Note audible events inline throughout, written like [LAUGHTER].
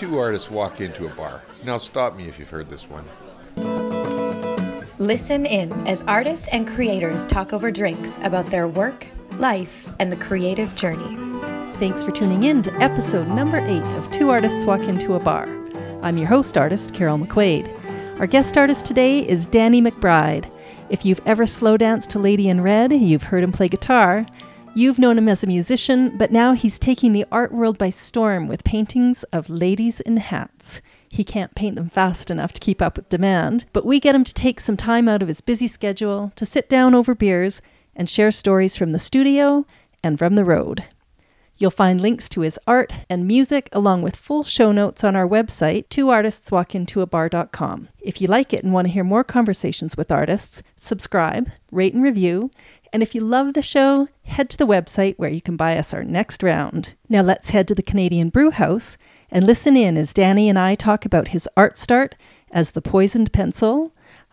two artists walk into a bar. Now, stop me if you've heard this one. Listen in as artists and creators talk over drinks about their work, life, and the creative journey. Thanks for tuning in to episode number eight of Two Artists Walk Into a Bar. I'm your host artist, Carol McQuaid. Our guest artist today is Danny McBride. If you've ever slow danced to Lady in Red, you've heard him play guitar. You've known him as a musician, but now he's taking the art world by storm with paintings of ladies in hats. He can't paint them fast enough to keep up with demand, but we get him to take some time out of his busy schedule to sit down over beers and share stories from the studio and from the road. You'll find links to his art and music along with full show notes on our website, twoartistswalkintoabar.com. If you like it and want to hear more conversations with artists, subscribe, rate and review, and if you love the show, head to the website where you can buy us our next round. Now let's head to the Canadian Brew House and listen in as Danny and I talk about his art start as the poisoned pencil,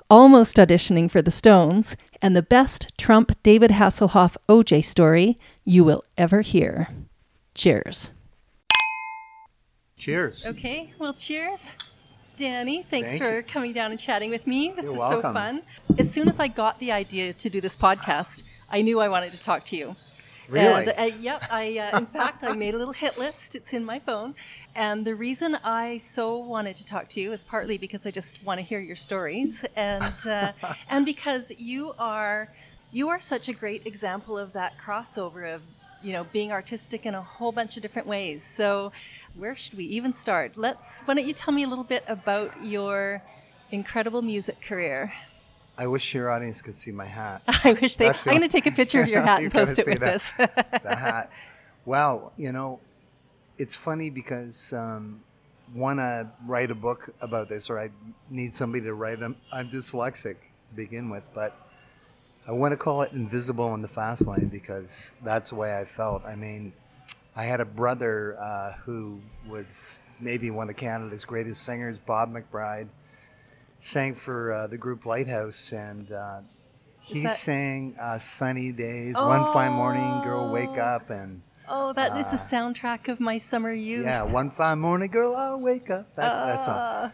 almost auditioning for the Stones, and the best Trump David Hasselhoff OJ story you will ever hear. Cheers. Cheers. Okay, well, cheers. Danny, thanks Thank for you. coming down and chatting with me. This You're is welcome. so fun. As soon as I got the idea to do this podcast, I knew I wanted to talk to you. Really? And, uh, yep. I, uh, in [LAUGHS] fact, I made a little hit list. It's in my phone. And the reason I so wanted to talk to you is partly because I just want to hear your stories, and uh, [LAUGHS] and because you are you are such a great example of that crossover of you know being artistic in a whole bunch of different ways. So where should we even start? Let's. Why don't you tell me a little bit about your incredible music career? I wish your audience could see my hat. [LAUGHS] I wish they. That's I'm going to take a picture of your hat You and [LAUGHS] post it with that. this. the hat. Wow, you know, it's funny because um, want to write a book about this, or I need somebody to write them. I'm dyslexic to begin with, but I want to call it invisible in the fast lane because that's the way I felt. I mean, I had a brother uh, who was maybe one of Canada's greatest singers, Bob McBride, sang for uh, the group Lighthouse, and uh, he that- sang uh, "Sunny Days," "One Fine Morning," "Girl Wake Oh. Up," and Oh, that is the soundtrack of my summer youth. yeah, "One Fine Morning, Girl, I'll Wake Up." That, that song.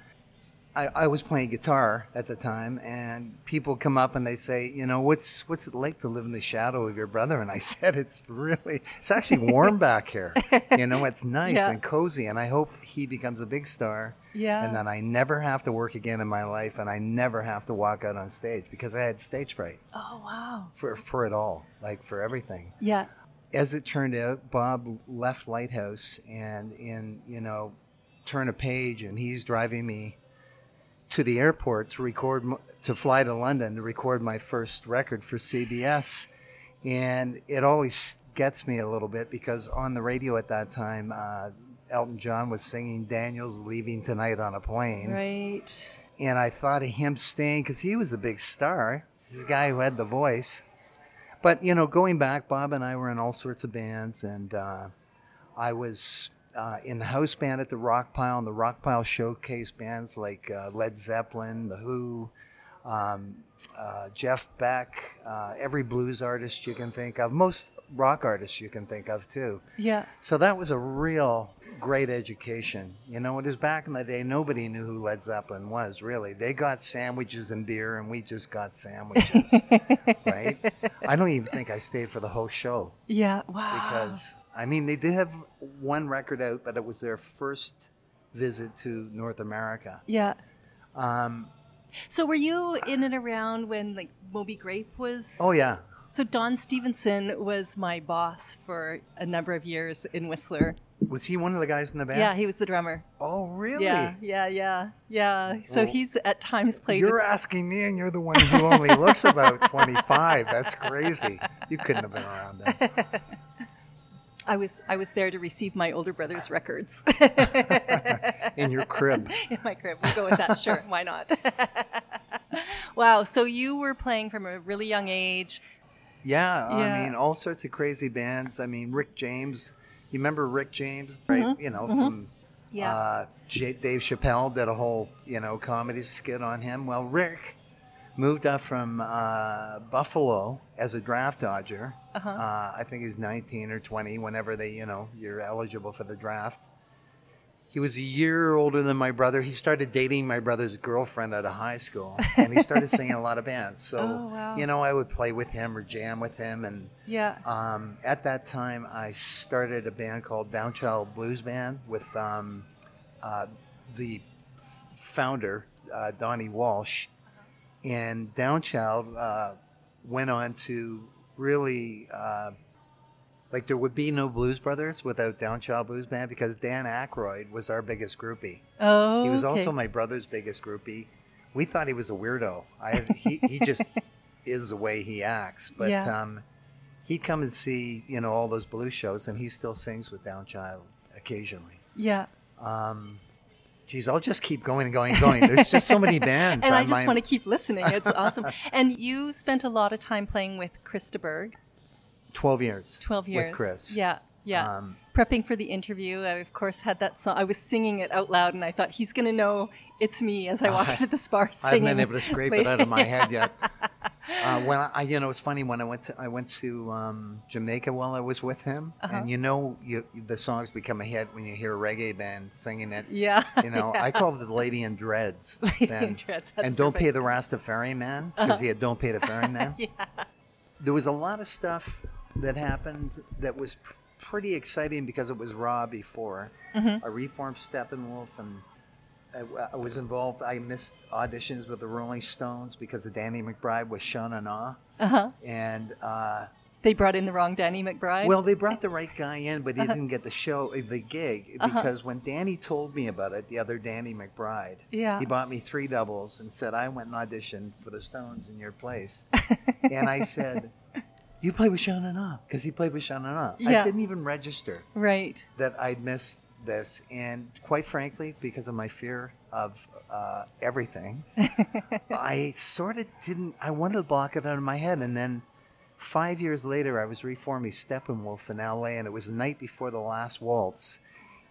I, I was playing guitar at the time, and people come up and they say, you know, what's what's it like to live in the shadow of your brother? And I [LAUGHS] said, it's really, it's actually warm back here. You know, it's [LAUGHS] nice Yeah. and cozy, and I hope he becomes a big star. Yeah. And then I never have to work again in my life, and I never have to walk out on stage because I had stage fright oh wow. for for it all, like for everything Yeah. as it turned out, Bob left Lighthouse and in you know, turn a page, and he's driving me to the airport to record to fly to London to record my first record for CBS, and it always gets me a little bit because on the radio at that time, uh, Elton John was singing "Daniel's Leaving Tonight on a Plane." Right. and I thought of him staying because he was a big star. He's a guy who had the voice. But you know, going back, Bob and I were in all sorts of bands, and uh, I was uh, in the house band at the Rock Pile, and the Rock Pile showcase bands like uh, Led Zeppelin, The Who, um, uh, Jeff Beck, uh, every blues artist you can think of, most rock artists you can think of too. Yeah. So that was a real great education. You know, it was back in the day, nobody knew who Led Zeppelin was, really. They got sandwiches and beer, and we just got sandwiches, [LAUGHS] right? I don't even think I stayed for the whole show Yeah. Wow. because, I mean, they did have one record out, but it was their first visit to North America. Yeah. Um, So were you in and around when like Moby Grape was? oh, yeah. So Don Stevenson was my boss for a number of years in Whistler. Was he one of the guys in the band? Yeah, he was the drummer. Oh, really? Yeah, yeah, yeah, yeah. So Well, he's at times played. You're with, asking me, and you're the one who only looks about 25. That's crazy. You couldn't have been around then. [LAUGHS] I was I was there to receive my older brother's records [LAUGHS] In your crib. [LAUGHS] in my crib. We'll go with that. Sure, why not? [LAUGHS] wow. So you were playing from a really young age. Yeah, Yeah. I mean, all sorts of crazy bands. I mean, Rick James. You remember Rick James, right? You know, from Yeah. uh, J- Dave Chappelle did a whole, you know, comedy skit on him. Well, Rick moved up from uh, Buffalo as a draft dodger. uh I think he's 19 or 20, whenever they, you know, you're eligible for the draft. he was a year older than my brother. He started dating my brother's girlfriend out of high school, and he started [LAUGHS] singing a lot of bands. So, Oh, wow. you know, I would play with him or jam with him. And Yeah. um, at that time, I started a band called Downchild Blues Band with um, uh, the founder, uh, Donnie Walsh. And Downchild uh, went on to really, uh, like, there would be no Blues Brothers without Downchild Blues Band because Dan Aykroyd was our biggest groupie. oh. He was okay. also my brother's biggest groupie. We thought he was a weirdo. I he, he [LAUGHS] just is the way he acts. But Yeah. um, he'd come and see you know all those blues shows, and he still sings with Downchild occasionally. Yeah. Um, geez, I'll just keep going and going and going. There's just so many [LAUGHS] bands. And I just my- want to keep listening. It's [LAUGHS] awesome. and you spent a lot of time playing with Chris de Burgh, twelve years. 12 years. with Chris. Yeah. Yeah. Um, Prepping for the interview, I, of course, had that song. I was singing it out loud, and I thought, he's going to know it's me as I walk into the bar Singing. I haven't been able to scrape it out of my head yet. [LAUGHS] Uh, when I, you know, it's funny when I went to I went to um, Jamaica while I was with him, Uh-huh. and you know, you, the songs become a hit when you hear a reggae band singing it. Yeah. You know, [LAUGHS] I called it the Lady in Dreads. [LAUGHS] Lady then. in Dreads, and don't pay perfect. Uh-huh. the Rastafari man because he had don't pay the ferryman. yeah. There was a lot of stuff that happened that was pr- pretty exciting because it was raw before. Mm-hmm. I reformed Steppenwolf and I, I was involved. I missed auditions with the Rolling Stones because of Danny McBride was Sean and Ah. Uh-huh. And uh, They brought in the wrong Danny McBride. well, they brought the right guy in, but Uh-huh. he didn't get the show, the gig, because when Danny told me about it, the other Danny McBride, Yeah. he bought me three doubles and said, I went and auditioned for the Stones in your place. [LAUGHS] and I said, You play with Sean and Ah, because he played with Sean and Ah. Yeah. I didn't even register right. that I'd missed this. And quite frankly, because of my fear of uh, everything, [LAUGHS] I sort of didn't, I wanted to block it out of my head. And then five years later, I was reforming Steppenwolf in LA, and it was the night before the last waltz.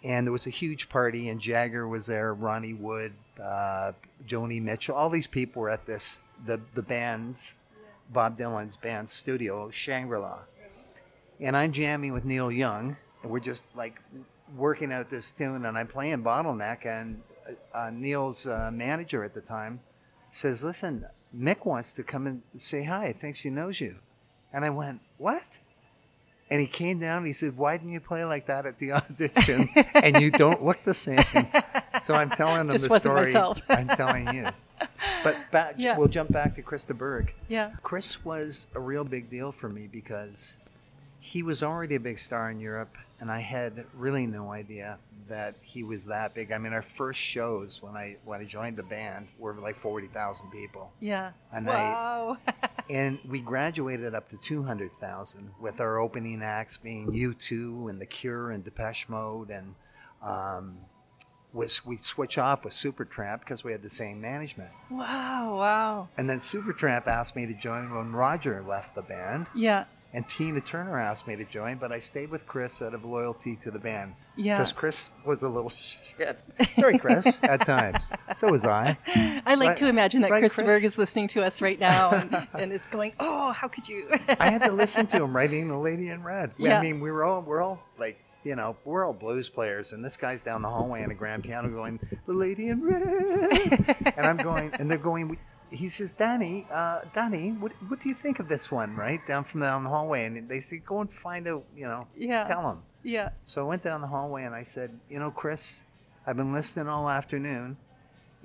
And there was a huge party, and Jagger was there, Ronnie Wood, uh, Joni Mitchell, all these people were at this, the, the band's, Bob Dylan's band studio, Shangri La and I'm jamming with Neil Young, and we're just like working out this tune, and I'm playing Bottleneck, and uh, uh, Neil's uh, manager at the time says, "Listen, Mick wants to come and say hi. Thinks he knows you," and I went, "What?" And he came down and he said, Why didn't you play like that at the audition? [LAUGHS] and you don't look the same. So I'm telling him Just the story. myself. I'm telling you. But back, Yeah. we'll jump back to Chris de Burgh. Yeah. Chris was a real big deal for me because he was already a big star in Europe, and I had really no idea that he was that big. I mean, our first shows when I when I joined the band were like forty thousand people, Yeah. And I- wow. [LAUGHS] and we graduated up to two hundred thousand with our opening acts being U two and The Cure and Depeche Mode, and um, was we switch off with Supertramp because we had the same management. wow. Wow. And then Supertramp asked me to join when Roger left the band. Yeah. And Tina Turner asked me to join, but I stayed with Chris out of loyalty to the band. Yeah. Because Chris was a little [LAUGHS] shit. Sorry, Chris, at times. So was I. [LAUGHS] I like Right- to imagine that right, Krista Chris? Berg is listening to us right now and, and is going, "Oh, how could you?" [LAUGHS] I had to listen to him writing The Lady in Red. Yeah. I mean, we were all, we're all like, you know, we're all blues players, and this guy's down the hallway on a grand piano going, The Lady in Red. and I'm going, and they're going, he says, Danny, uh, Danny, what, what do you think of this one, right? Down from down the hallway. And they say, go and find out, you know, Yeah. tell him. yeah. So I went down the hallway and I said, you know, Chris, I've been listening all afternoon,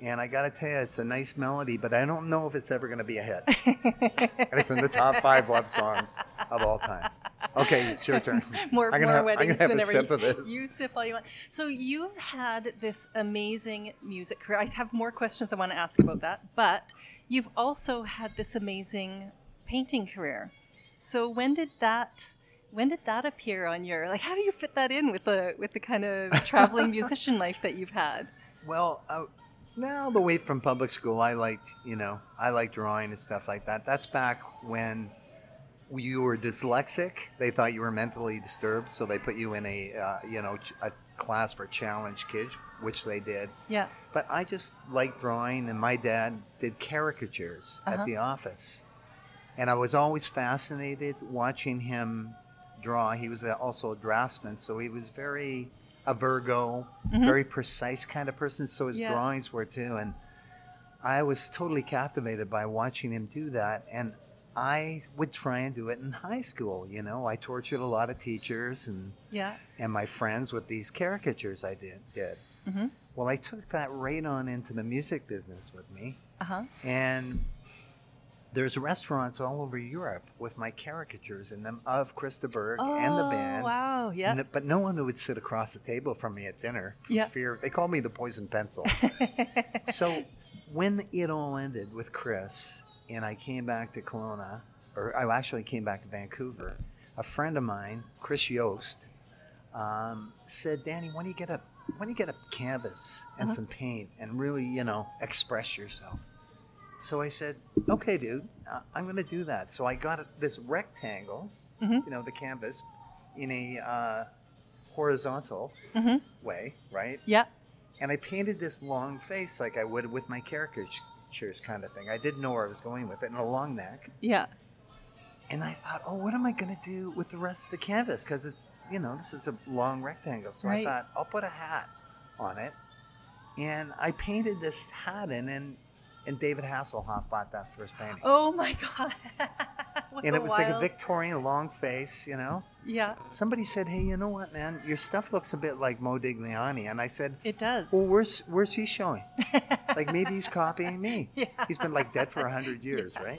and I got to tell you, it's a nice melody, but I don't know if it's ever going to be a hit. [LAUGHS] and it's in the top five love songs of all time. Okay, it's your turn. [LAUGHS] more, I'm gonna more have, I'm weddings gonna have than ever. sip of this. You sip all you want. So you've had this amazing music career. I have more questions I want to ask about that, but you've also had this amazing painting career. So when did that? When did that appear on your like? How do you fit that in with the with the kind of [LAUGHS] traveling musician life that you've had? Well, uh, now the way from public school, I liked, you know, I liked drawing and stuff like that. That's back when you were dyslexic. They thought you were mentally disturbed, so they put you in a, uh, you know, a class for challenged kids, which they did. Yeah. But I just liked drawing, and my dad did caricatures Uh-huh. at the office. And I was always fascinated watching him draw. He was also a draftsman, so he was very a Virgo, very precise kind of person. So his Mm-hmm. Yeah. drawings were too, and I was totally captivated by watching him do that. And I would try and do it in high school. You know, I tortured a lot of teachers and Yeah. and my friends with these caricatures I did. did. Mhm. Well, I took that right on into the music business with me, Uh huh. and there's restaurants all over Europe with my caricatures in them of Chris de Burgh and the band. Oh, wow. Yeah. N- But no one would sit across the table from me at dinner for Yeah. fear. They called me the poison pencil. [LAUGHS] so when it all ended with Chris and I came back to Kelowna, or I actually came back to Vancouver, a friend of mine, Chris Yost, um, said, "Danny, when do you get a when do you get a canvas and some paint and really, you know, express yourself?" So I said, "Okay, dude, uh, I'm going to do that." So I got this rectangle, you know, the canvas, in a uh, horizontal way, right? yeah. And I painted this long face like I would with my caricatures, kind of thing. I didn't know where I was going with it, and a long neck. Yeah. And I thought, oh, what am I going to do with the rest of the canvas? Because it's, you know, this is a long rectangle. So Right. I thought, I'll put a hat on it. And I painted this hat in, and, and David Hasselhoff bought that first painting. Oh my God. [LAUGHS] And it was like a Victorian long face, you know? Yeah. Somebody said, hey, you know what, man? Your stuff looks a bit like Mo Modigliani. And I said, It does. well, where's, where's he showing? [LAUGHS] like maybe he's copying me. Yeah. He's been like dead for a 100 years, right?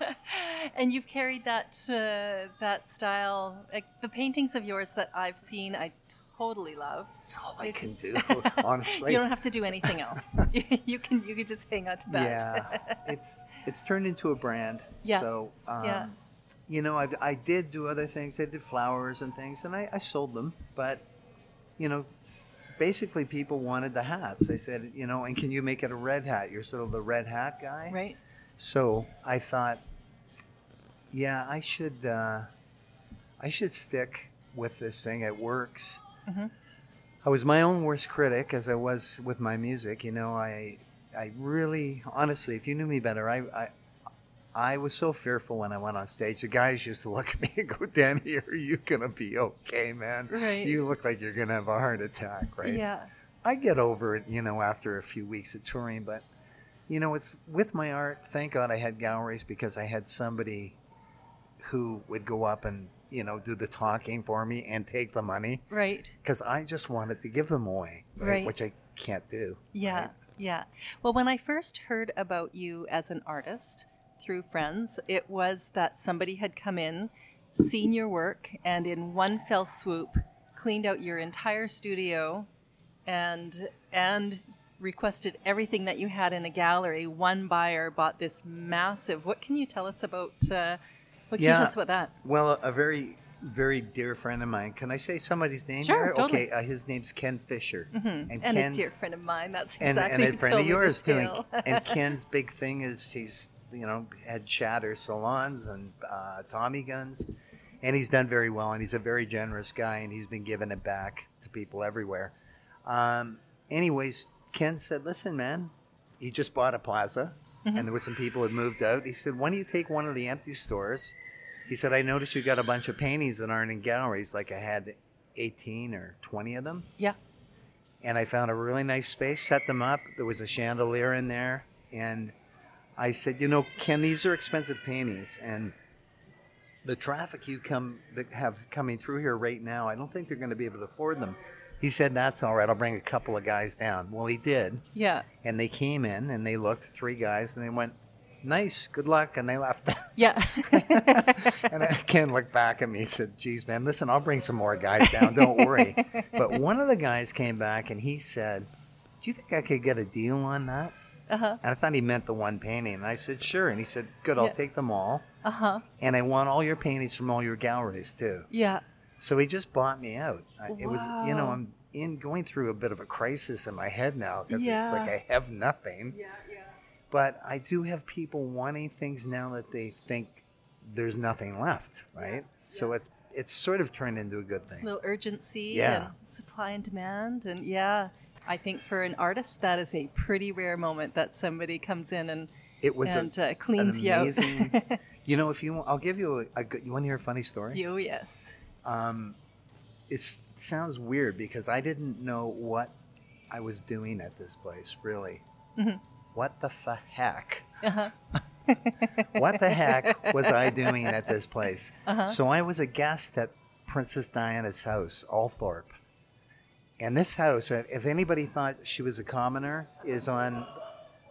[LAUGHS] and you've carried that uh, that style. Like the paintings of yours that I've seen, I totally love. That's all I can do, [LAUGHS] honestly. you don't have to do anything else. [LAUGHS] you can you can just hang out to that. Yeah, it's it's turned into a brand. Yeah. So, um, Yeah. you know, I've, I did do other things. I did flowers and things, and I, I sold them. But, you know, basically people wanted the hats. They said, you know, and can you make it a red hat? You're sort of the red hat guy. Right. So I thought, yeah, I should uh, I should stick with this thing. It works. Mm-hmm. I was my own worst critic as I was with my music. You know, I I really honestly, if you knew me better, I I, I was so fearful when I went on stage. The guys used to look at me and go, "Danny, [LAUGHS] are you gonna be okay, man? Right. You look like you're gonna have a heart attack, right?" Yeah. I get over it, you know, after a few weeks of touring, but you know, it's with my art. Thank God I had galleries because I had somebody who would go up and you know do the talking for me and take the money Right. because I just wanted to give them away, right? Right. Which I can't do. Yeah, right? yeah. Well, when I first heard about you as an artist through friends, it was that somebody had come in, seen your work, and in one fell swoop cleaned out your entire studio and and requested everything that you had in a gallery. One buyer bought this massive. What can you tell us about? Uh, what can you Yeah. tell us about that? Well, a very, very dear friend of mine. Can I say somebody's name Sure, here? totally. Okay, uh, his name's Ken Fisher, and, And Ken's, a dear friend of mine. That's and, exactly and a friend of yours too. And, and [LAUGHS] Ken's big thing is he's you know had Chatter salons and uh, Tommy guns, and he's done very well. And he's a very generous guy, and he's been giving it back to people everywhere. Um, anyways, Ken said, "Listen, man, he just bought a plaza, Mm-hmm. and there were some people had moved out. He said, why don't you take one of the empty stores?" He said, "I noticed you got a bunch of paintings that aren't in galleries. Like I had." 18 or 20 of them yeah. and I found a really nice space, set them up. There was a chandelier in there, and I said, you know, Ken, these are expensive paintings, and the traffic you come that have coming through here right now, I don't think they're going to be able to afford them. He said, that's all right. I'll bring a couple of guys down. Well, he did, Yeah. and they came in and they looked, three guys, and they went, nice, good luck, and they left. [LAUGHS] Yeah. [LAUGHS] And Ken looked back at me and said, Geez, man, listen, I'll bring some more guys down. Don't worry. [LAUGHS] but one of the guys came back and he said, Do you think I could get a deal on that? Uh-huh. And I thought he meant the one painting. And I said, Sure. And he said, Good, I'll Yeah. take them all. Uh-huh. And I want all your paintings from all your galleries, too. Yeah. So he just bought me out. I, it was, you know, I'm in going through a bit of a crisis in my head now because Yeah. it's like I have nothing. Yeah, yeah. But I do have people wanting things now that they think there's nothing left, right? So it's it's sort of turned into a good thing. little urgency Yeah. and supply and demand and yeah i think for an artist that is a pretty rare moment that somebody comes in and It was and a, uh, cleans an you out [LAUGHS] you know, if you, I'll give you a, a good. You want to hear a funny story? you yes Um, it's sounds weird because I didn't know what I was doing at this place, really. Mm-hmm. What the fa heck? Uh-huh. [LAUGHS] what the heck [LAUGHS] was I doing at this place? Uh-huh. So I was a guest at Princess Diana's house, Althorp. And this house, if anybody thought she was a commoner, is on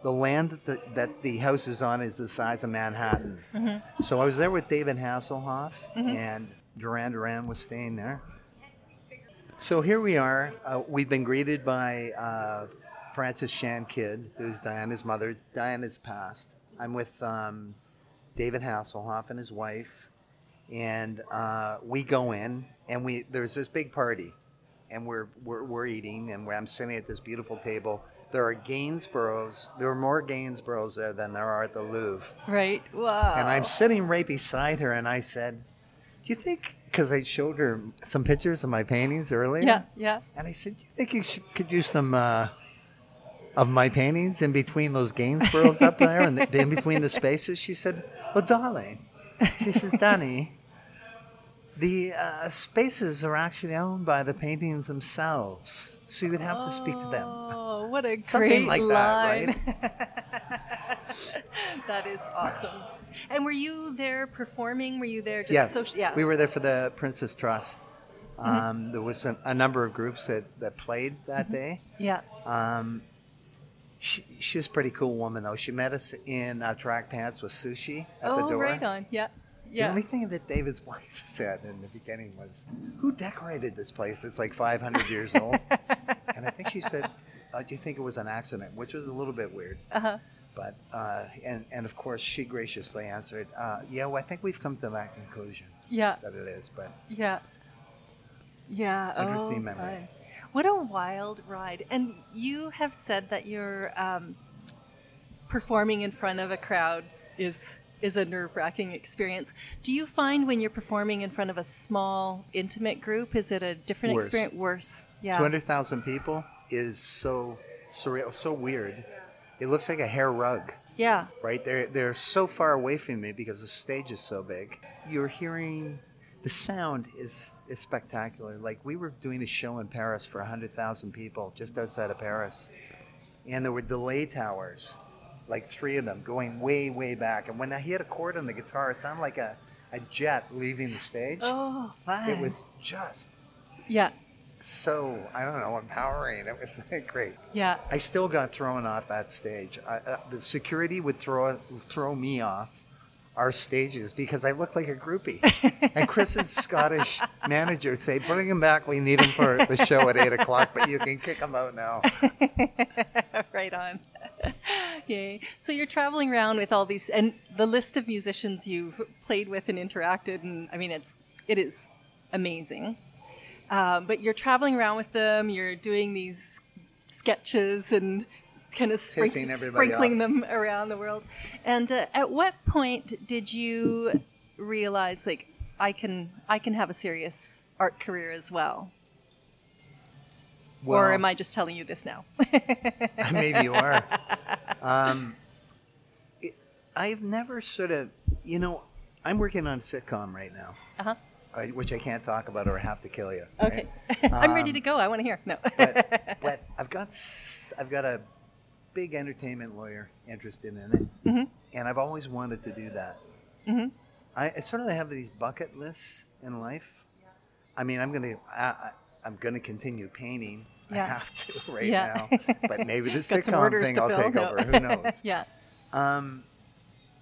the land that the, that the house is on is the size of Manhattan. Mm-hmm. So I was there with David Hasselhoff, mm-hmm. and Duran Duran was staying there. So here we are. Uh, we've been greeted by uh, Frances Shand Kydd, who's Diana's mother. Diana's passed. I'm with um, David Hasselhoff and his wife, and uh, we go in, and we there's this big party, and we're we're, we're eating, and I'm sitting at this beautiful table. There are Gainsboroughs. There are more Gainsboroughs there than there are at the Louvre. Right. Wow. And I'm sitting right beside her, and I said, "Do you think?" Because I showed her some pictures of my paintings earlier. Yeah, yeah. And I said, "Do you think you should, could do some uh, of my paintings in between those Gainsboroughs up [LAUGHS] there, and the, in between the spaces?" She said, "Well, darling," she says, "Danny." The uh, spaces are actually owned by the paintings themselves, so you would have to speak to them. Oh, what a Something great like that, line. [LAUGHS] [LAUGHS] that is awesome. And were you there performing? Were you there just yes, social? Yeah. Mm-hmm. we were there for the Prince's Trust. Um, There was a, a number of groups that, that played that Mm-hmm. day. Yeah. Um, she, she was a pretty cool woman, though. She met us in uh, track pants with sushi at the door. Oh, right on. Yeah. Yeah. The only thing that David's [LAUGHS] wife said in the beginning was, "Who decorated this place? It's like 500 years old." [LAUGHS] and I think she said, uh, "Do you think it was an accident?" Which was a little bit weird. Uh-huh. But uh, and and of course she graciously answered, uh, "Yeah, well, I think we've come to that conclusion Yeah. that it is." But Yeah. Yeah. Interesting oh, memory. What a wild ride. And you have said that you're um, performing in front of a crowd is is a nerve wracking experience. Do you find when you're performing in front of a small, intimate group, is it a different Worse. experience? Worse. Yeah. 200,000 people is so surreal, so weird. It looks like a hair rug. Yeah. right? They're they're so far away from me because the stage is so big. You're hearing the sound is is spectacular. Like we were doing a show in Paris for hundred thousand people just outside of Paris, and there were delay towers, like three of them going way way back. And when I hit a chord on the guitar, it sounded like a a jet leaving the stage. Oh, fun. It was just Yeah. So I don't know empowering. It was [LAUGHS] great. Yeah. I still got thrown off that stage. I, uh, the security would throw throw me off our stages because I looked like a groupie. [LAUGHS] and Chris's Scottish manager would say, "Bring him back. We need him for the show at eight o'clock, but you can kick him out now." [LAUGHS] right on. Yay. So you're traveling around with all these, and the list of musicians you've played with and interacted, and I mean, it's it is amazing. Um, but you're traveling around with them. You're doing these sketches and kind of sprink- sprinkling them around the world. And uh, at what point did you realize, like, I can I can have a serious art career as well? or am I just telling you this now? [LAUGHS] Maybe you are. [LAUGHS] Um, it, I've never sort of, you know, I'm working on a sitcom right now, uh-huh. Uh, which I can't talk about or I have to kill you. right? Okay. [LAUGHS] I'm ready Um, to go. I want to hear. No. but, but [LAUGHS] I've got I've got a big entertainment lawyer interested in it, Mm-hmm. and I've always wanted to do that. Mm-hmm. I, I sort of have these bucket lists in life. I mean, I'm gonna I, I, I'm gonna continue painting. Yeah. I have to [LAUGHS] right Yeah. now, but maybe the sitcom thing I'll fill. take No. over. Who knows? yeah. Um,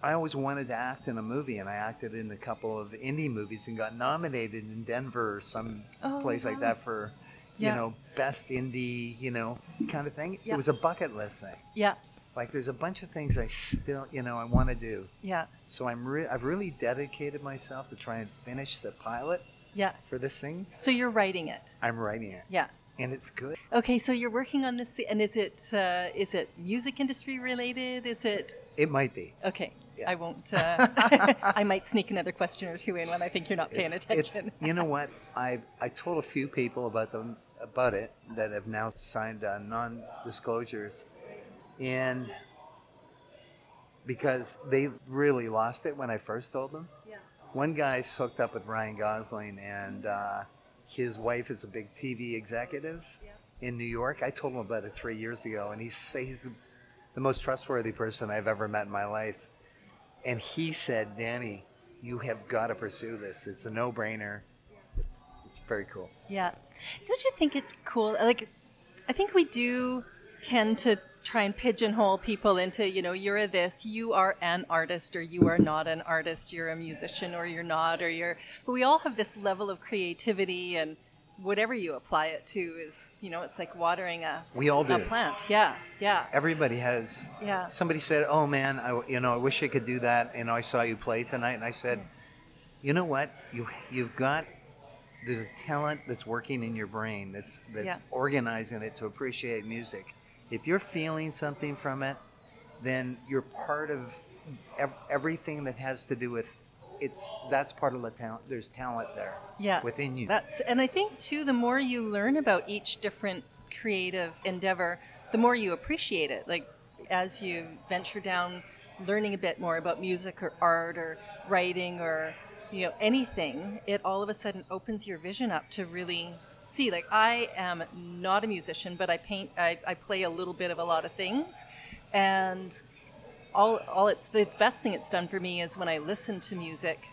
I always wanted to act in a movie, and I acted in a couple of indie movies and got nominated in Denver or some Oh, place like that for, you know, best indie, you know, kind of thing. Yeah. It was a bucket list thing. Yeah. Like, there's a bunch of things I still, you know, I want to do. Yeah. So I'm re- I've really dedicated myself to try and finish the pilot Yeah. for this thing. So you're writing it. I'm writing it, Yeah. and it's good. Okay. So you're working on this, and is it uh, is it music industry related? Is it It might be. okay? Yeah. I won't. Uh, [LAUGHS] [LAUGHS] I might sneak another question or two in when I think you're not paying It's- attention. It's, you know [LAUGHS] what? I've I told a few people about them about it that have now signed uh, non-disclosures, and because they really lost it when I first told them. yeah. One guy's hooked up with Ryan Gosling, and uh, his wife is a big TV executive in New York. I told him about it three years ago, and he's he's the most trustworthy person I've ever met in my life. And he said, "Danny, you have got to pursue this. It's a no-brainer. It's, it's very cool." Yeah. Don't you think it's cool? Like, I think we do tend to try and pigeonhole people into, you know, you're this, you are an artist, or you are not an artist, you're a musician, or you're not, or you're. But we all have this level of creativity, and whatever you apply it to is, you know, it's like watering a, We all a plant. Yeah, yeah. Everybody has. Yeah. Somebody said, "Oh man, I you know I wish I could do that." You know, I saw you play tonight, and I said, "You know what? You you've got there's a talent that's working in your brain that's that's Yeah. organizing it to appreciate music. If you're feeling something from it, then you're part of ev- everything that has to do with it's that's part of the talent. There's talent there. yeah Within you. that's and i think too the more you learn about each different creative endeavor the more you appreciate it like as you venture down learning a bit more about music or art or writing or you know anything it all of a sudden opens your vision up to really see like i am not a musician but i paint i, I play a little bit of a lot of things and all, all it's the best thing it's done for me is when I listen to music,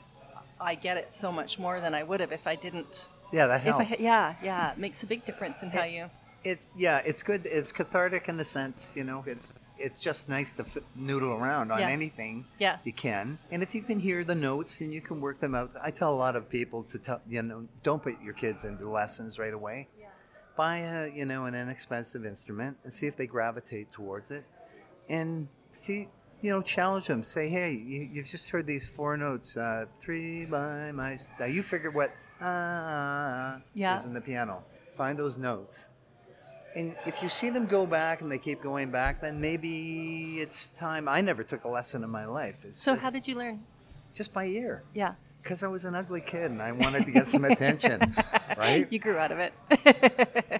I get it so much more than I would have if I didn't. yeah, that helps. I, yeah, yeah, it makes a big difference in how you. It yeah, it's good. It's cathartic in the sense, you know. It's it's just nice to f- noodle around on Yeah. anything. Yeah. you can, and if you can hear the notes and you can work them out. I tell a lot of people to tell you know, don't put your kids into lessons right away. Yeah. Buy a you know an inexpensive instrument and see if they gravitate towards it, and see you know challenge them. Say, hey, you, you've just heard these four notes, uh, three by my. Now you figure what ah Yeah. is in the piano. Find those notes. And if you see them go back and they keep going back, then maybe it's time. I never took a lesson in my life. It's So just, how did you learn? just by ear? Yeah, Because I was an ugly kid and I wanted to get some attention, [LAUGHS] right? you grew out of it.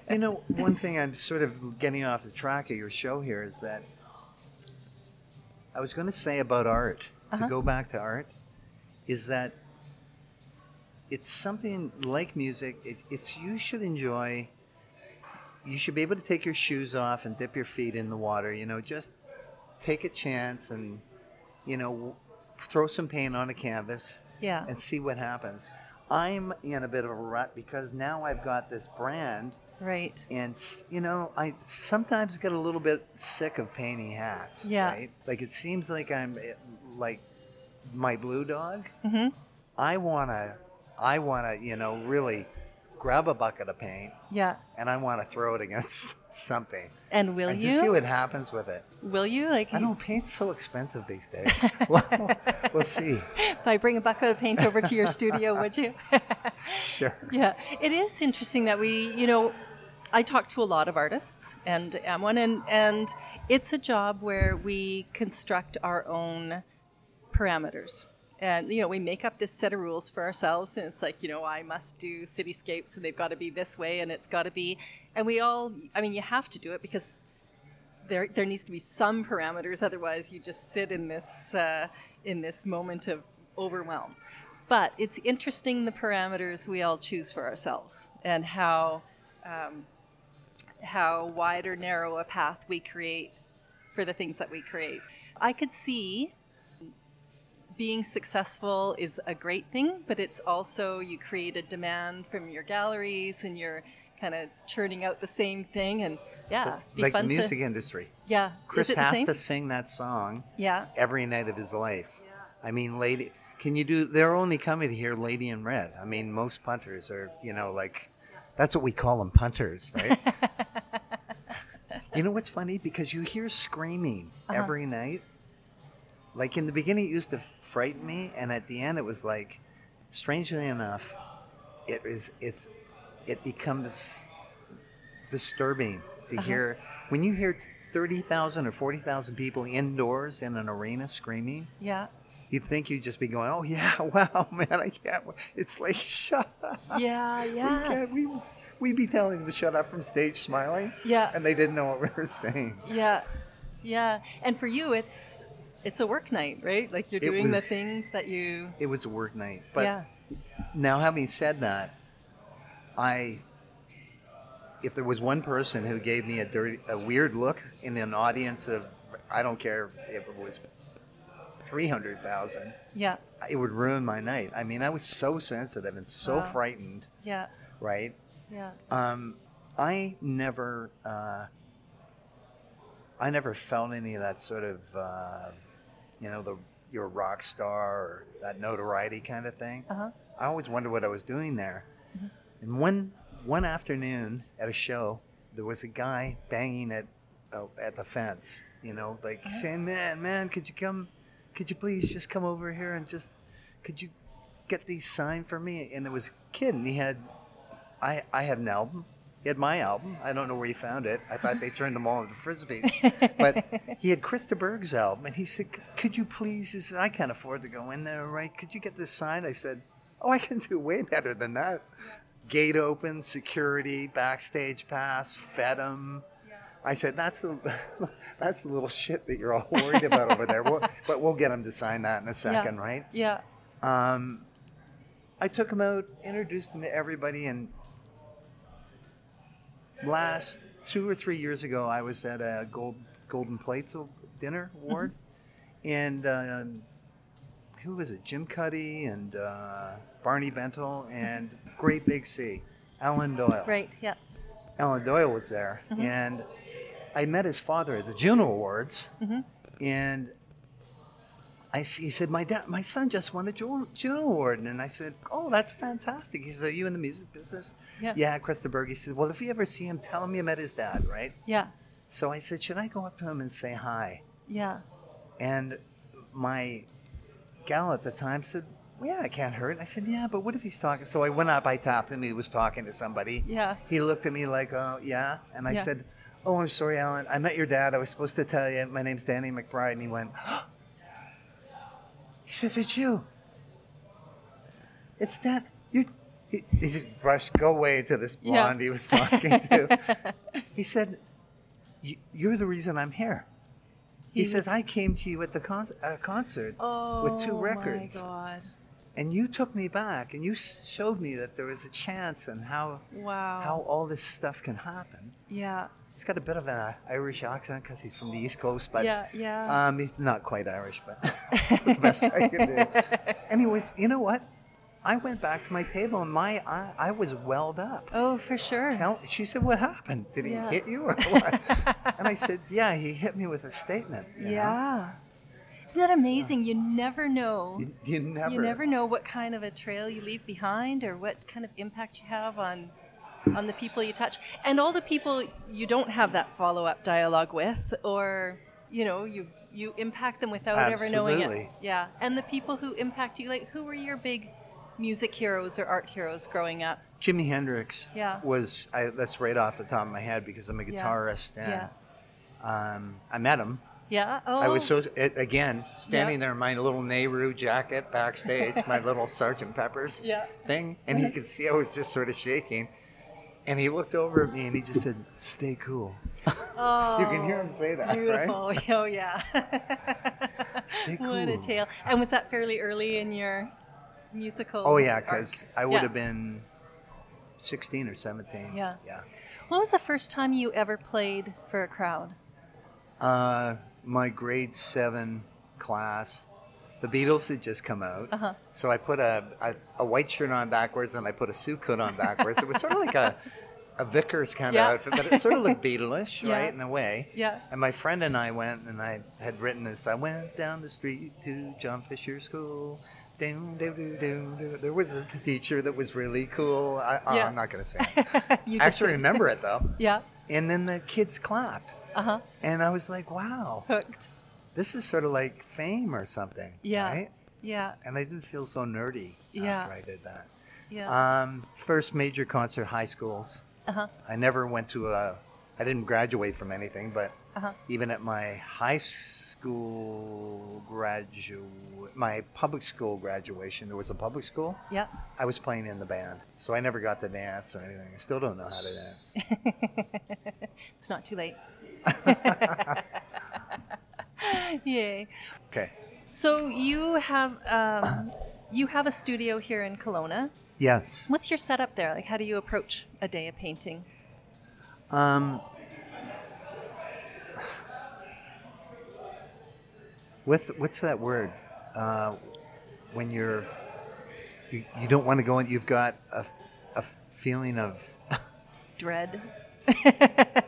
You know, one thing I'm sort of getting off the track of your show here is that I was going to say about art, Uh-huh. to go back to art, is that it's something like music. It, it's you should enjoy. You should be able to take your shoes off and dip your feet in the water. You know, just take a chance and you know throw some paint on a canvas yeah, and see what happens. I'm in a bit of a rut because now I've got this brand, right. and you know, I sometimes get a little bit sick of painting hats. Yeah. Right? Like it seems like I'm eh, like my blue dog. hmm I wanna, I wanna, you know, really grab a bucket of paint Yeah, and I want to throw it against [LAUGHS] something and will and you? just see what happens with it. will you? Like, I know paint's so expensive these days. [LAUGHS] [LAUGHS] well, we'll see. if I bring a bucket of paint over to your studio, would you? Sure. Yeah, it is interesting that we, you know, I talk to a lot of artists and am one, and and it's a job where we construct our own parameters. And you know, we make up this set of rules for ourselves, and it's like, you know, I must do cityscapes, and they've got to be this way, and it's got to be, and we all, I mean, you have to do it because there there needs to be some parameters, otherwise you just sit in this uh, in this moment of overwhelm. But it's interesting the parameters we all choose for ourselves and how um, how wide or narrow a path we create for the things that we create. I could see being successful is a great thing, but it's also you create a demand from your galleries and you're kind of churning out the same thing and yeah, be like the music to industry. yeah. Chris is it the has to sing that song yeah. every night of his life. Yeah. I mean, lady, can you do? They're only coming to hear "Lady in Red." I mean, most punters are, you know, like that's what we call them, punters, right? [LAUGHS] you know what's funny? Because you hear screaming Uh-huh. every night. Like in the beginning, it used to frighten me, and at the end, it was like, strangely enough, it is it's it becomes disturbing to Uh-huh. hear when you hear 30,000 or 40,000 people indoors in an arena screaming. Yeah. You'd think you'd just be going, "Oh yeah, [LAUGHS] wow, man, I can't." It's like, [LAUGHS] shut up. Yeah, We yeah. can't. We we'd be telling them to shut up from stage, smiling. Yeah. And they didn't know what we were saying. Yeah, yeah. And for you, it's it's a work night, right? Like you're doing the things that you. It was a work night. But yeah, now, having said that, I, if there was one person who gave me a dirty, a weird look in an audience of, I don't care if it was three hundred thousand, Yeah. it would ruin my night. I mean, I was so sensitive and so Wow. frightened, Yeah. right? Yeah. Um, I never, uh, I never felt any of that sort of, uh, you know, the you're rock star or that notoriety kind of thing. Uh-huh. I always wondered what I was doing there. And one one afternoon at a show, there was a guy banging at uh, at the fence. You know, like saying, "Man, man, could you come? Could you please just come over here and just could you get these signed for me?" And it was a kid, and he had I I had an album. He had my album. I don't know where he found it. I thought they turned them all into frisbees. [LAUGHS] but he had Chris de Burgh's album, and he said, "Could you please?" He said, "I can't afford to go in there, right? Could you get this signed?" I said, "Oh, I can do way better than that." Gate open, security, backstage pass, fed him. I said, "That's the [LAUGHS] that's the little shit that you're all worried about over there." We'll, [LAUGHS] but we'll get him to sign that in a second, right? Yeah. Um, I took him out, introduced him to everybody, and last two or three years ago, I was at a gold Golden Plates dinner award, and um, who was it? Jim Cuddy and uh, Barney Bentall and Great Big Sea, Alan Doyle. Right. Yeah. Alan Doyle was there, and I met his father at the Juno Awards, mm-hmm. and I he said, "My dad, my son just won a Juno Award," and I said, "Oh, that's fantastic." He said, "Are you in the music business?" Yeah. Yeah, Chris de Burgh. He said, "Well, if you ever see him, tell him you met his dad, right?" Yeah. So I said, "Should I go up to him and say hi?" Yeah. And my gal at the time said, well, "Yeah, it can't hurt." I said, "Yeah, but what if he's talking?" So I went up, I tapped him. He was talking to somebody. Yeah. He looked at me like, "Oh, yeah," and I Yeah. said, "Oh, I'm sorry, Alan. I met your dad. I was supposed to tell you. My name's Danny McBride." And he went, [GASPS] "He says it's you. It's that you." He, he just brushed go away to this Yeah. blonde he was talking to. [LAUGHS] he said, "You- "You're the reason I'm here." He, He says, was- "I came to you at the con- uh, concert Oh with two records, my God. and you took me back, and you showed me that there was a chance, and how Wow. how all this stuff can happen." Yeah. He's got a bit of an uh, Irish accent because he's from the East Coast, but Yeah. Yeah. um, he's not quite Irish, but [LAUGHS] that's the best I can do. [LAUGHS] Anyways, you know what? I went back to my table and my I, I was welled up. oh, for sure. Tell, she said, "What happened? Did he Yeah. hit you or [LAUGHS] what?" and I said, "Yeah, he hit me with a statement." you know? Yeah. Isn't that amazing? You never know. You, you never. You never know what kind of a trail you leave behind or what kind of impact you have on on the people you touch and all the people you don't have that follow-up dialogue with or you know you you impact them without ever knowing it yeah and the people who impact you like who were your big music heroes or art heroes growing up Jimi Hendrix Yeah. was I, that's right off the top of my head because I'm a Yeah. guitarist and yeah um, I met him. yeah oh I was so again standing Yeah. there in my little Nehru jacket backstage, my little [LAUGHS] Sergeant Pepper's Yeah. thing, and he could see I was just sort of shaking. And he looked over at me and he just said, "Stay cool." oh, you can hear him say that, right? beautiful [LAUGHS] oh yeah Stay [LAUGHS] what a tale and was that fairly early in your musical Oh yeah, because I would Yeah. have been sixteen or seventeen. Yeah. yeah. When was the first time you ever played for a crowd? Uh, my grade seven class, the Beatles had just come out. Uh-huh. So I put a, a, a white shirt on backwards and I put a suit coat on backwards. it was sort of like a, a vicar's kind Yeah. of outfit, but it sort of looked Beatleish, [LAUGHS] Yeah. right, in a way. Yeah. And my friend and I went and I had written this. I went down the street to John Fisher School. Doom, doom, doom, doom, doom. There was a teacher that was really cool. I, oh, Yeah. I'm not going to say [LAUGHS] it. you I actually did. remember it though. Yeah. And then the kids clapped. Uh huh. And I was like, wow, Hooked. This is sort of like fame or something. Yeah. Right? Yeah. And I didn't feel so nerdy Yeah. after I did that. Yeah. Um, first major concert, high schools. Uh huh. I never went to a, I didn't graduate from anything, but Uh-huh. even at my high school graduate, my public school graduation, there was a public school. Yeah. I was playing in the band. So I never got to dance or anything. I still don't know how to dance. [LAUGHS] It's not too late. [LAUGHS] [LAUGHS] [LAUGHS] Yay. Okay. So you have um, you have a studio here in Kelowna, Yes. What's your setup there? Like, how do you approach a day of painting? Um, with what's that word? Uh, when you're you, you don't want to go in, you've got a, a feeling of Dread. [LAUGHS]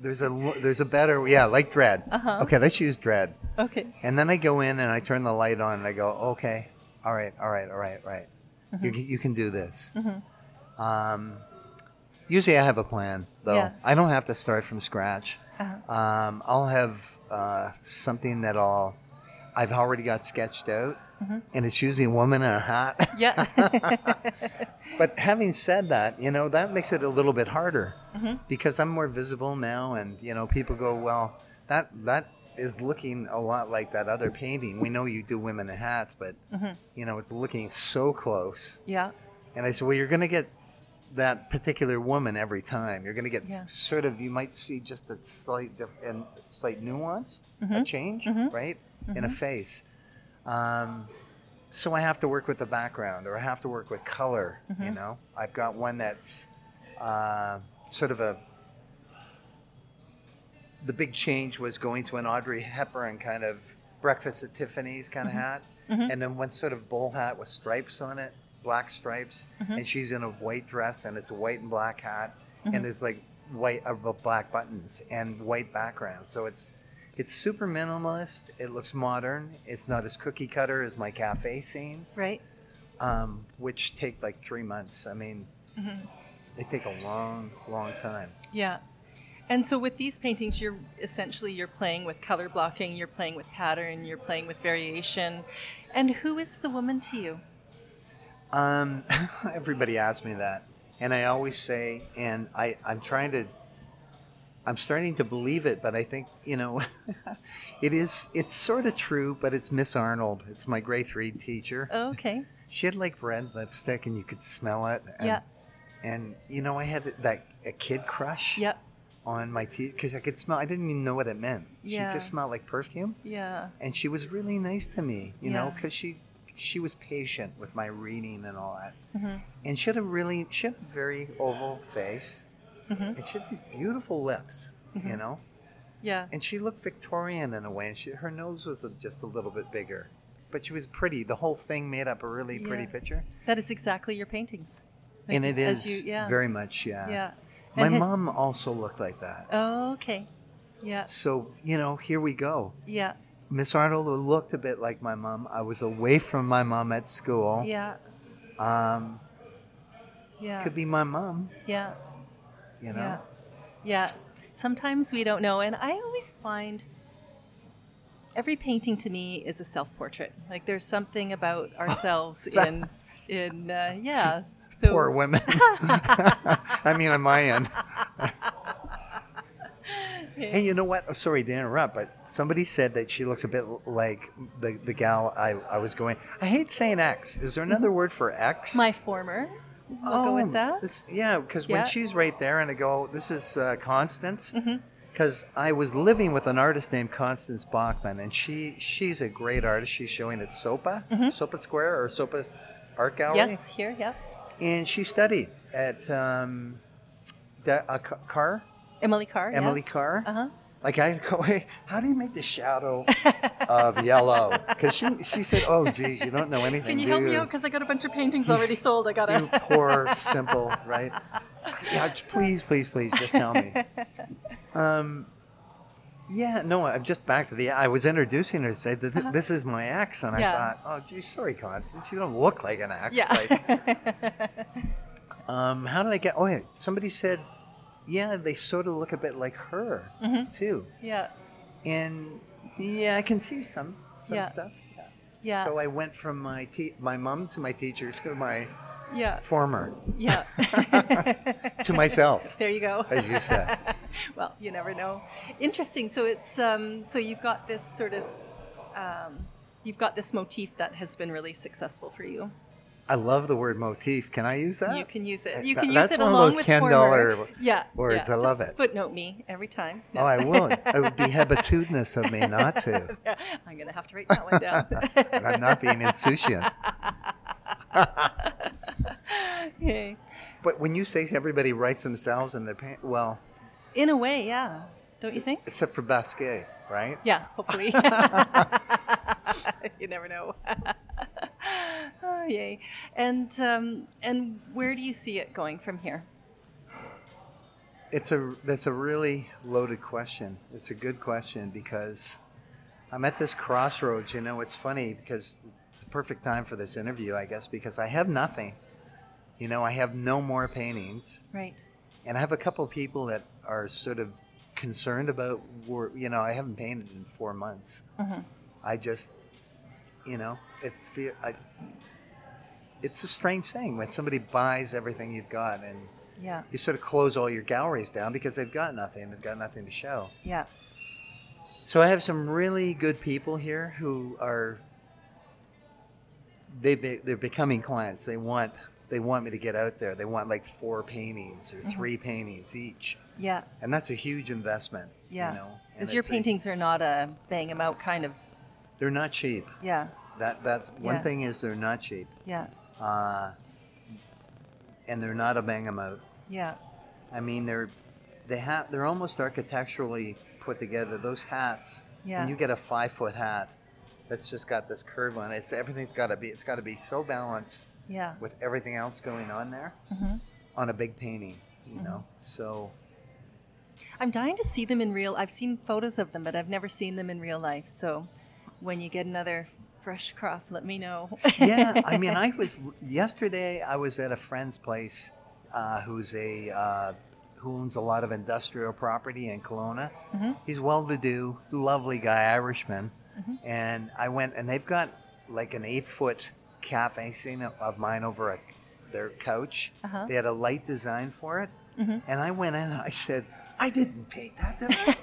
there's a there's a better yeah like dread. Uh-huh. Okay, let's use dread. Okay. And then I go in and I turn the light on and I go, okay, all right, all right, all right, right. Mm-hmm. You, can- you can do this. Um, usually I have a plan, though. Yeah. I don't have to start from scratch. Uh-huh. Um, I'll have uh, something that I'll, I've already got sketched out, Mm-hmm. and it's usually a woman in a hat. [LAUGHS] Yeah. [LAUGHS] but having said that, you know, that makes it a little bit harder Mm-hmm. because I'm more visible now, and you know, people go, well, that that is looking a lot like that other painting. We know you do women in hats, but Mm-hmm. you know, it's looking so close. yeah. And I said, well, you're going to get that particular woman every time. You're going to get s- Yeah. sort of, you might see just a slight diff- and slight nuance, Mm-hmm. a change, right, in a face. Um, so I have to work with the background, or I have to work with color. Mm-hmm. You know, I've got one that's uh, sort of a. The big change was going to an Audrey Hepburn kind of breakfast at Tiffany's kind of hat, and then one sort of bull hat with stripes on it, black stripes, and she's in a white dress, and it's a white and black hat, and there's like white uh, black buttons and white background, so it's it's super minimalist. It looks modern. It's not as cookie cutter as my cafe scenes, Right. um, which take like three months. I mean, they take a long, long time. Yeah. And so with these paintings, you're essentially you're playing with color blocking, you're playing with pattern, you're playing with variation. And who is the woman to you? Um, [LAUGHS] everybody asks me that, and I always say, and I, I'm trying to, I'm starting to believe it, but I think you know, [LAUGHS] it is, it's sort of true, but it's Miss Arnold. It's my grade three teacher. Oh, okay. She had like red lipstick, and you could smell it. And, Yeah. And you know, I had that a kid crush. Yep. On my teeth because I could smell. I didn't even know what it meant. Yeah. She just smelled like perfume, Yeah. and she was really nice to me. You know, because she she was patient with my reading and all that. Mm-hmm. And she had a really she had a very oval face, Mm-hmm. and she had these beautiful lips. You know, Yeah. and she looked Victorian in a way. And she, her nose was just a little bit bigger, but she was pretty. The whole thing made up a really pretty picture. That is exactly your paintings. and it is you- yeah. very much, yeah. Yeah. My And mom also looked like that. Oh, okay. Yeah. So, you know, here we go. Yeah. Miss Arnold looked a bit like my mom. I was away from my mom at school. Yeah. Um, Yeah. could be my mom, Yeah. You know. Yeah. Yeah. Sometimes we don't know. And I always find every painting to me is a self portrait. Like there's something about [LAUGHS] ourselves in, in, uh, yeah. [LAUGHS] So- Poor women. [LAUGHS] I mean, on my end. Hey, you know what? Oh, sorry to interrupt, but somebody said that she looks a bit like the, the gal I, I was going. I hate saying X. Is there another word for X? My former. We'll go with that. Oh, This, yeah, because Yeah. when she's right there and I go, this is uh, Constance. Mm-hmm. Because I was living with an artist named Constance Bachman, and she she's a great artist. She's showing at SOPA, SOPA Square or SOPA Art Gallery. Mm-hmm. Yes, here, yeah. And she studied at um, Da- uh, Carr, Emily Carr. Emily yeah. Carr. Uh-huh. Like I go, [LAUGHS] hey, how do you make the shadow of yellow? [LAUGHS] Because she she said, oh, geez, you don't know anything. Can you help me out? Because I got a bunch of paintings already sold. I you gotta. poor, simple, right? Yeah, please, please, please, just tell me. [LAUGHS] Um, yeah, no, I'm just back to the. I was introducing her, said that th- this is my ex, and Yeah. I thought, oh, geez, sorry, Constance, you don't look like an ex. Yeah. Like, um, how did I get? Oh, yeah, somebody said, yeah, they sort of look a bit like her Mm-hmm. too, yeah. and yeah, I can see some some Yeah. stuff. Yeah. So I went from my te- my mom to my teacher to my yeah. former Yeah. [LAUGHS] to myself. [LAUGHS] there you go. as you said. [LAUGHS] well, you never know. Interesting. So it's um, so you've got this sort of um, you've got this motif that has been really successful for you. I love the word motif. Can I use that? You can use it. You can use it one of along those with $10. Yeah. words. yeah. I love Just it. Footnote me every time. Oh, I won't. It would be hebetudinous of me not to. [LAUGHS] I'm gonna have to write that one down. [LAUGHS] And I'm not being insouciant. [LAUGHS] Okay. But when you say everybody writes themselves in their pants, well, In a way, yeah. Don't you think? except for Basquiat, right? Yeah, hopefully. you never know. [LAUGHS] oh, yay. And um, and where do you see it going from here? It's a that's a really loaded question. It's a good question because I'm at this crossroads. You know, it's funny because it's the perfect time for this interview, I guess, because I have nothing. You know, I have no more paintings, Right. and I have a couple of people that are sort of concerned about. You know, I haven't painted in four months. I just, you know, it feel. I, it's a strange thing when somebody buys everything you've got and Yeah. you sort of close all your galleries down because they've got nothing. They've got nothing to show. Yeah. So I have some really good people here who are they be, they're becoming clients. They want they want me to get out there. They want like four paintings or mm-hmm. 3 paintings each, Yeah. and that's a huge investment. Yeah. you know. Because your it's a- paintings are not a bang 'em out kind of. They're not cheap. Yeah. That that's one Yeah. thing is they're not cheap, Yeah. uh, and they're not a bang 'em out. Yeah. I mean, they're they have they're almost architecturally put together. Those hats, Yeah. when you get a five foot hat that's just got this curve on it, it's everything's got to be it's got to be so balanced Yeah. with everything else going on there Mm-hmm. on a big painting, you know. So I'm dying to see them in real. I've seen photos of them, but I've never seen them in real life. So, when you get another fresh crop, let me know. [LAUGHS] yeah, I mean, I [LAUGHS] was yesterday. I was at a friend's place, uh, who's a uh, who owns a lot of industrial property in Kelowna. He's well-to-do, lovely guy, Irishman, and I went and they've got like an eight-foot cafe scene of mine over at their couch. Uh-huh. They had a light design for it, and I went in and I said. I didn't paint that, did I?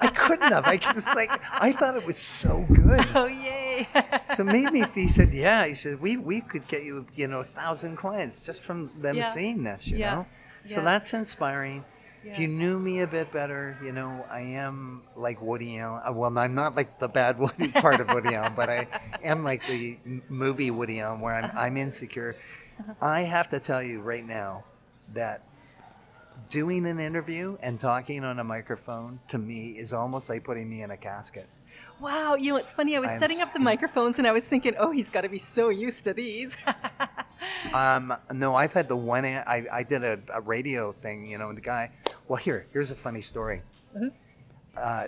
I couldn't have. I just like I thought it was so good. [LAUGHS] oh yay! [LAUGHS] So maybe if he said, yeah, he said, we, we could get you, you know, a thousand clients just from them Yeah. seeing this, you Yeah. know? So that's inspiring. If you knew me a bit better, you know, I am like Woody Allen. uh, Well, I'm not like the bad [LAUGHS] Woody part of Woody Allen, but I am like the movie Woody Allen where I'm, Uh-huh. I'm insecure. I have to tell you right now that doing an interview and talking on a microphone to me is almost like putting me in a casket. wow, you know it's funny. I was I'm setting up the microphones, and I was thinking, oh, he's got to be so used to these. [LAUGHS] Um, no, I've had the one. I, I did a, a radio thing, you know, and the guy. Well, here, here's a funny story. Uh,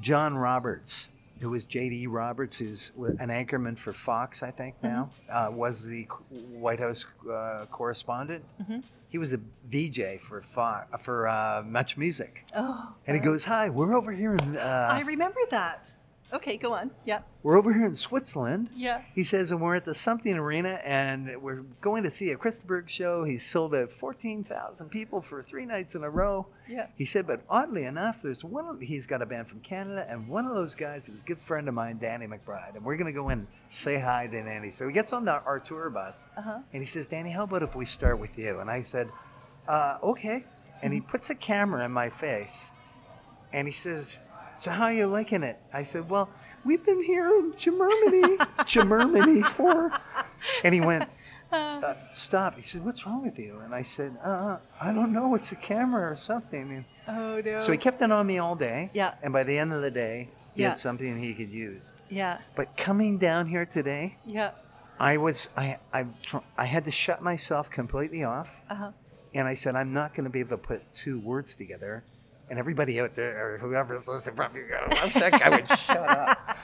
John Roberts, who was J.D. Roberts, who's an anchorman for Fox, I think now, uh, was the White House uh, correspondent. He was the VJ for Fox, for uh, Much Music, oh, and he goes, "Hi, we're over here in uh, I remember that. Okay, go on. Yeah. we're over here in Switzerland." Yeah. He says, and we're at the something arena, and we're going to see a Chris de Burgh show. He's sold out 14,000 people for three nights in a row. Yeah. He said, but oddly enough, there's one. Of, he's got a band from Canada, and one of those guys is a good friend of mine, Danny McBride, and we're going to go in and say hi to Danny. So he gets on the, our tour bus, Uh-huh. and he says, Danny, how about if we start with you? And I said, uh, okay. And he puts a camera in my face, and he says, so how are you liking it? I said, well, we've been here in Germany, [LAUGHS] Germany for. And he went, uh, stop. He said, what's wrong with you? And I said, uh, I don't know. It's a camera or something. And Oh no. so he kept it on me all day. Yeah. And by the end of the day, he Yeah. had something he could use. Yeah. But coming down here today, Yeah. I was I I I had to shut myself completely off, Uh-huh. and I said I'm not going to be able to put two words together. And everybody out there or whoever's listening probably "I wish that guy would [LAUGHS] shut up,"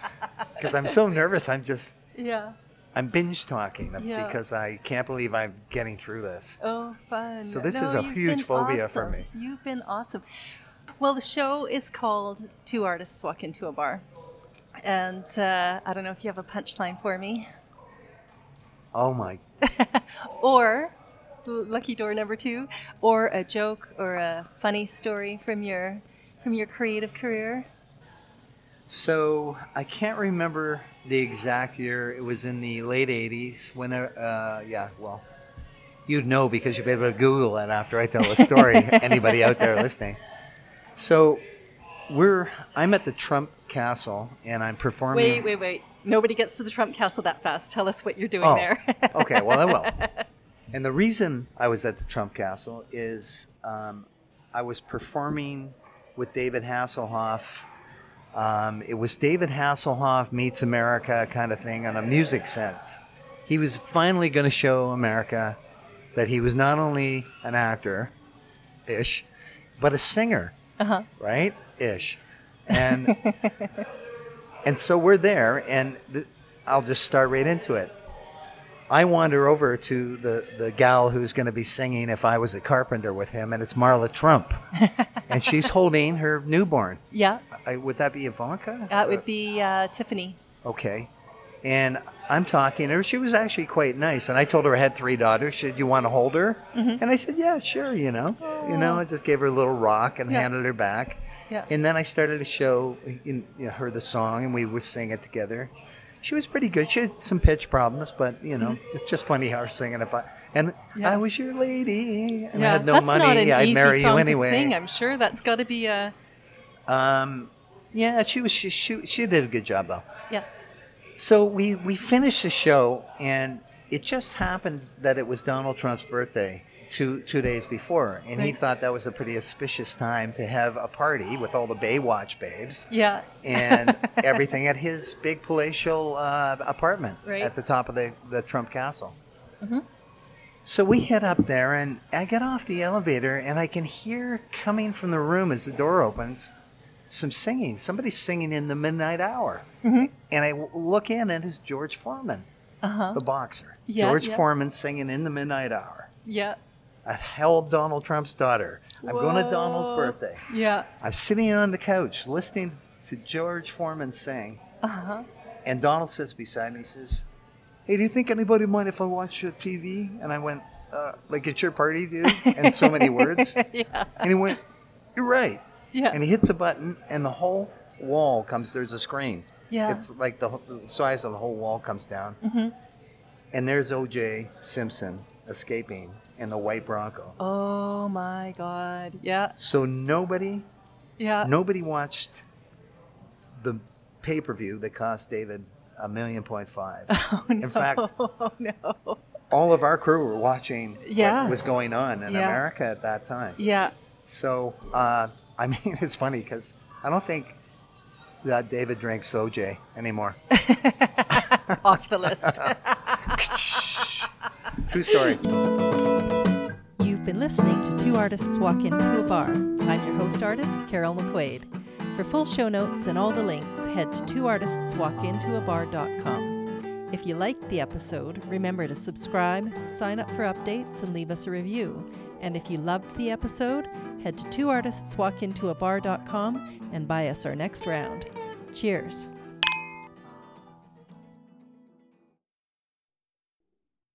because I'm so nervous. I'm just Yeah. I'm binge talking Yeah. because I can't believe I'm getting through this. Oh, fun. So this No, is a huge phobia for me. You've been awesome. Well, the show is called Two Artists Walk Into a Bar. And uh, I don't know if you have a punchline for me. Oh my! [LAUGHS] Or lucky door number two, or a joke or a funny story from your from your creative career. So I can't remember the exact year. It was in the late '80s. When, uh, yeah, well, you'd know because you'd be able to Google it after I tell the story. [LAUGHS] anybody out there listening? So we're I'm at the Trump Castle and I'm performing. Wait, wait, wait. Nobody gets to the Trump Castle that fast. Tell us what you're doing Oh, there. okay. Well, I will. [LAUGHS] And the reason I was at the Trump Castle is um, I was performing with David Hasselhoff. Um, it was David Hasselhoff meets America kind of thing on a music sense. He was finally going to show America that he was not only an actor, ish, but a singer, Uh-huh. right? Ish. And [LAUGHS] and so we're there, and th- I'll just start right into it. I wander over to the, the gal who's going to be singing If I Was a Carpenter with him, and it's Marla Trump. [LAUGHS] and she's holding her newborn. Yeah, I, would that be Ivanka? that would be uh, Tiffany. Okay. And I'm talking to her. She was actually quite nice. And I told her I had three daughters. She said, You want to hold her? And I said, Yeah, sure, you know. You know, I just gave her a little rock and Yeah. handed her back. Yeah. And then I started to show in, you know, her the song and we would sing it together. She was pretty good. She had some pitch problems, but, you know, it's just funny how her singing. If I, and. Yeah. I was your lady. And I had no that's money. not an I'd easy marry song you anyway. to sing. I'm sure that's got to be a Um, yeah, she was, she, she, she did a good job though. yeah. So we, we finished the show, and it just happened that it was Donald Trump's birthday two two days before, and he thought that was a pretty auspicious time to have a party with all the Baywatch babes Yeah. and [LAUGHS] everything at his big palatial uh, apartment Right. at the top of the, the Trump Castle. So we head up there, and I get off the elevator, and I can hear coming from the room as the door opens some singing. Somebody's singing in the midnight hour. And I look in, and it's George Foreman, the boxer. Uh-huh. Yeah, George yeah. Foreman singing in the midnight hour. Yeah. I've held Donald Trump's daughter. I'm going to Donald's birthday. Yeah. I'm sitting on the couch listening to George Foreman sing. Uh-huh. And Donald sits beside me, he says, Hey, do you think anybody mind if I watch uh, TV? And I went, uh, Like it's your party, dude? And so many [LAUGHS] words. Yeah. And he went, You're right. Yeah. And he hits a button, and the whole wall comes, there's a screen. Yeah. It's like the, the size of the whole wall comes down. Mm-hmm. And there's O.J. Simpson escaping in the white Bronco. Oh my God. Yeah. So nobody Yeah. Nobody watched the pay per view that cost David a million point five. [LAUGHS] Oh, no. In fact, [LAUGHS] Oh no. all of our crew were watching Yeah. what was going on in Yeah. America at that time. Yeah. So, uh, I [LAUGHS] mean, it's funny because I don't think that David drinks OJ anymore. Off the list. True story. You've been listening to Two Artists Walk Into a Bar. I'm your host artist, Carol McQuaid. For full show notes and all the links, head to twoartistswalkintoabar.com. If you liked the episode, remember to subscribe, sign up for updates, and leave us a review. And if you loved the episode, head to twoartistswalkintoabar.com and buy us our next round. Cheers.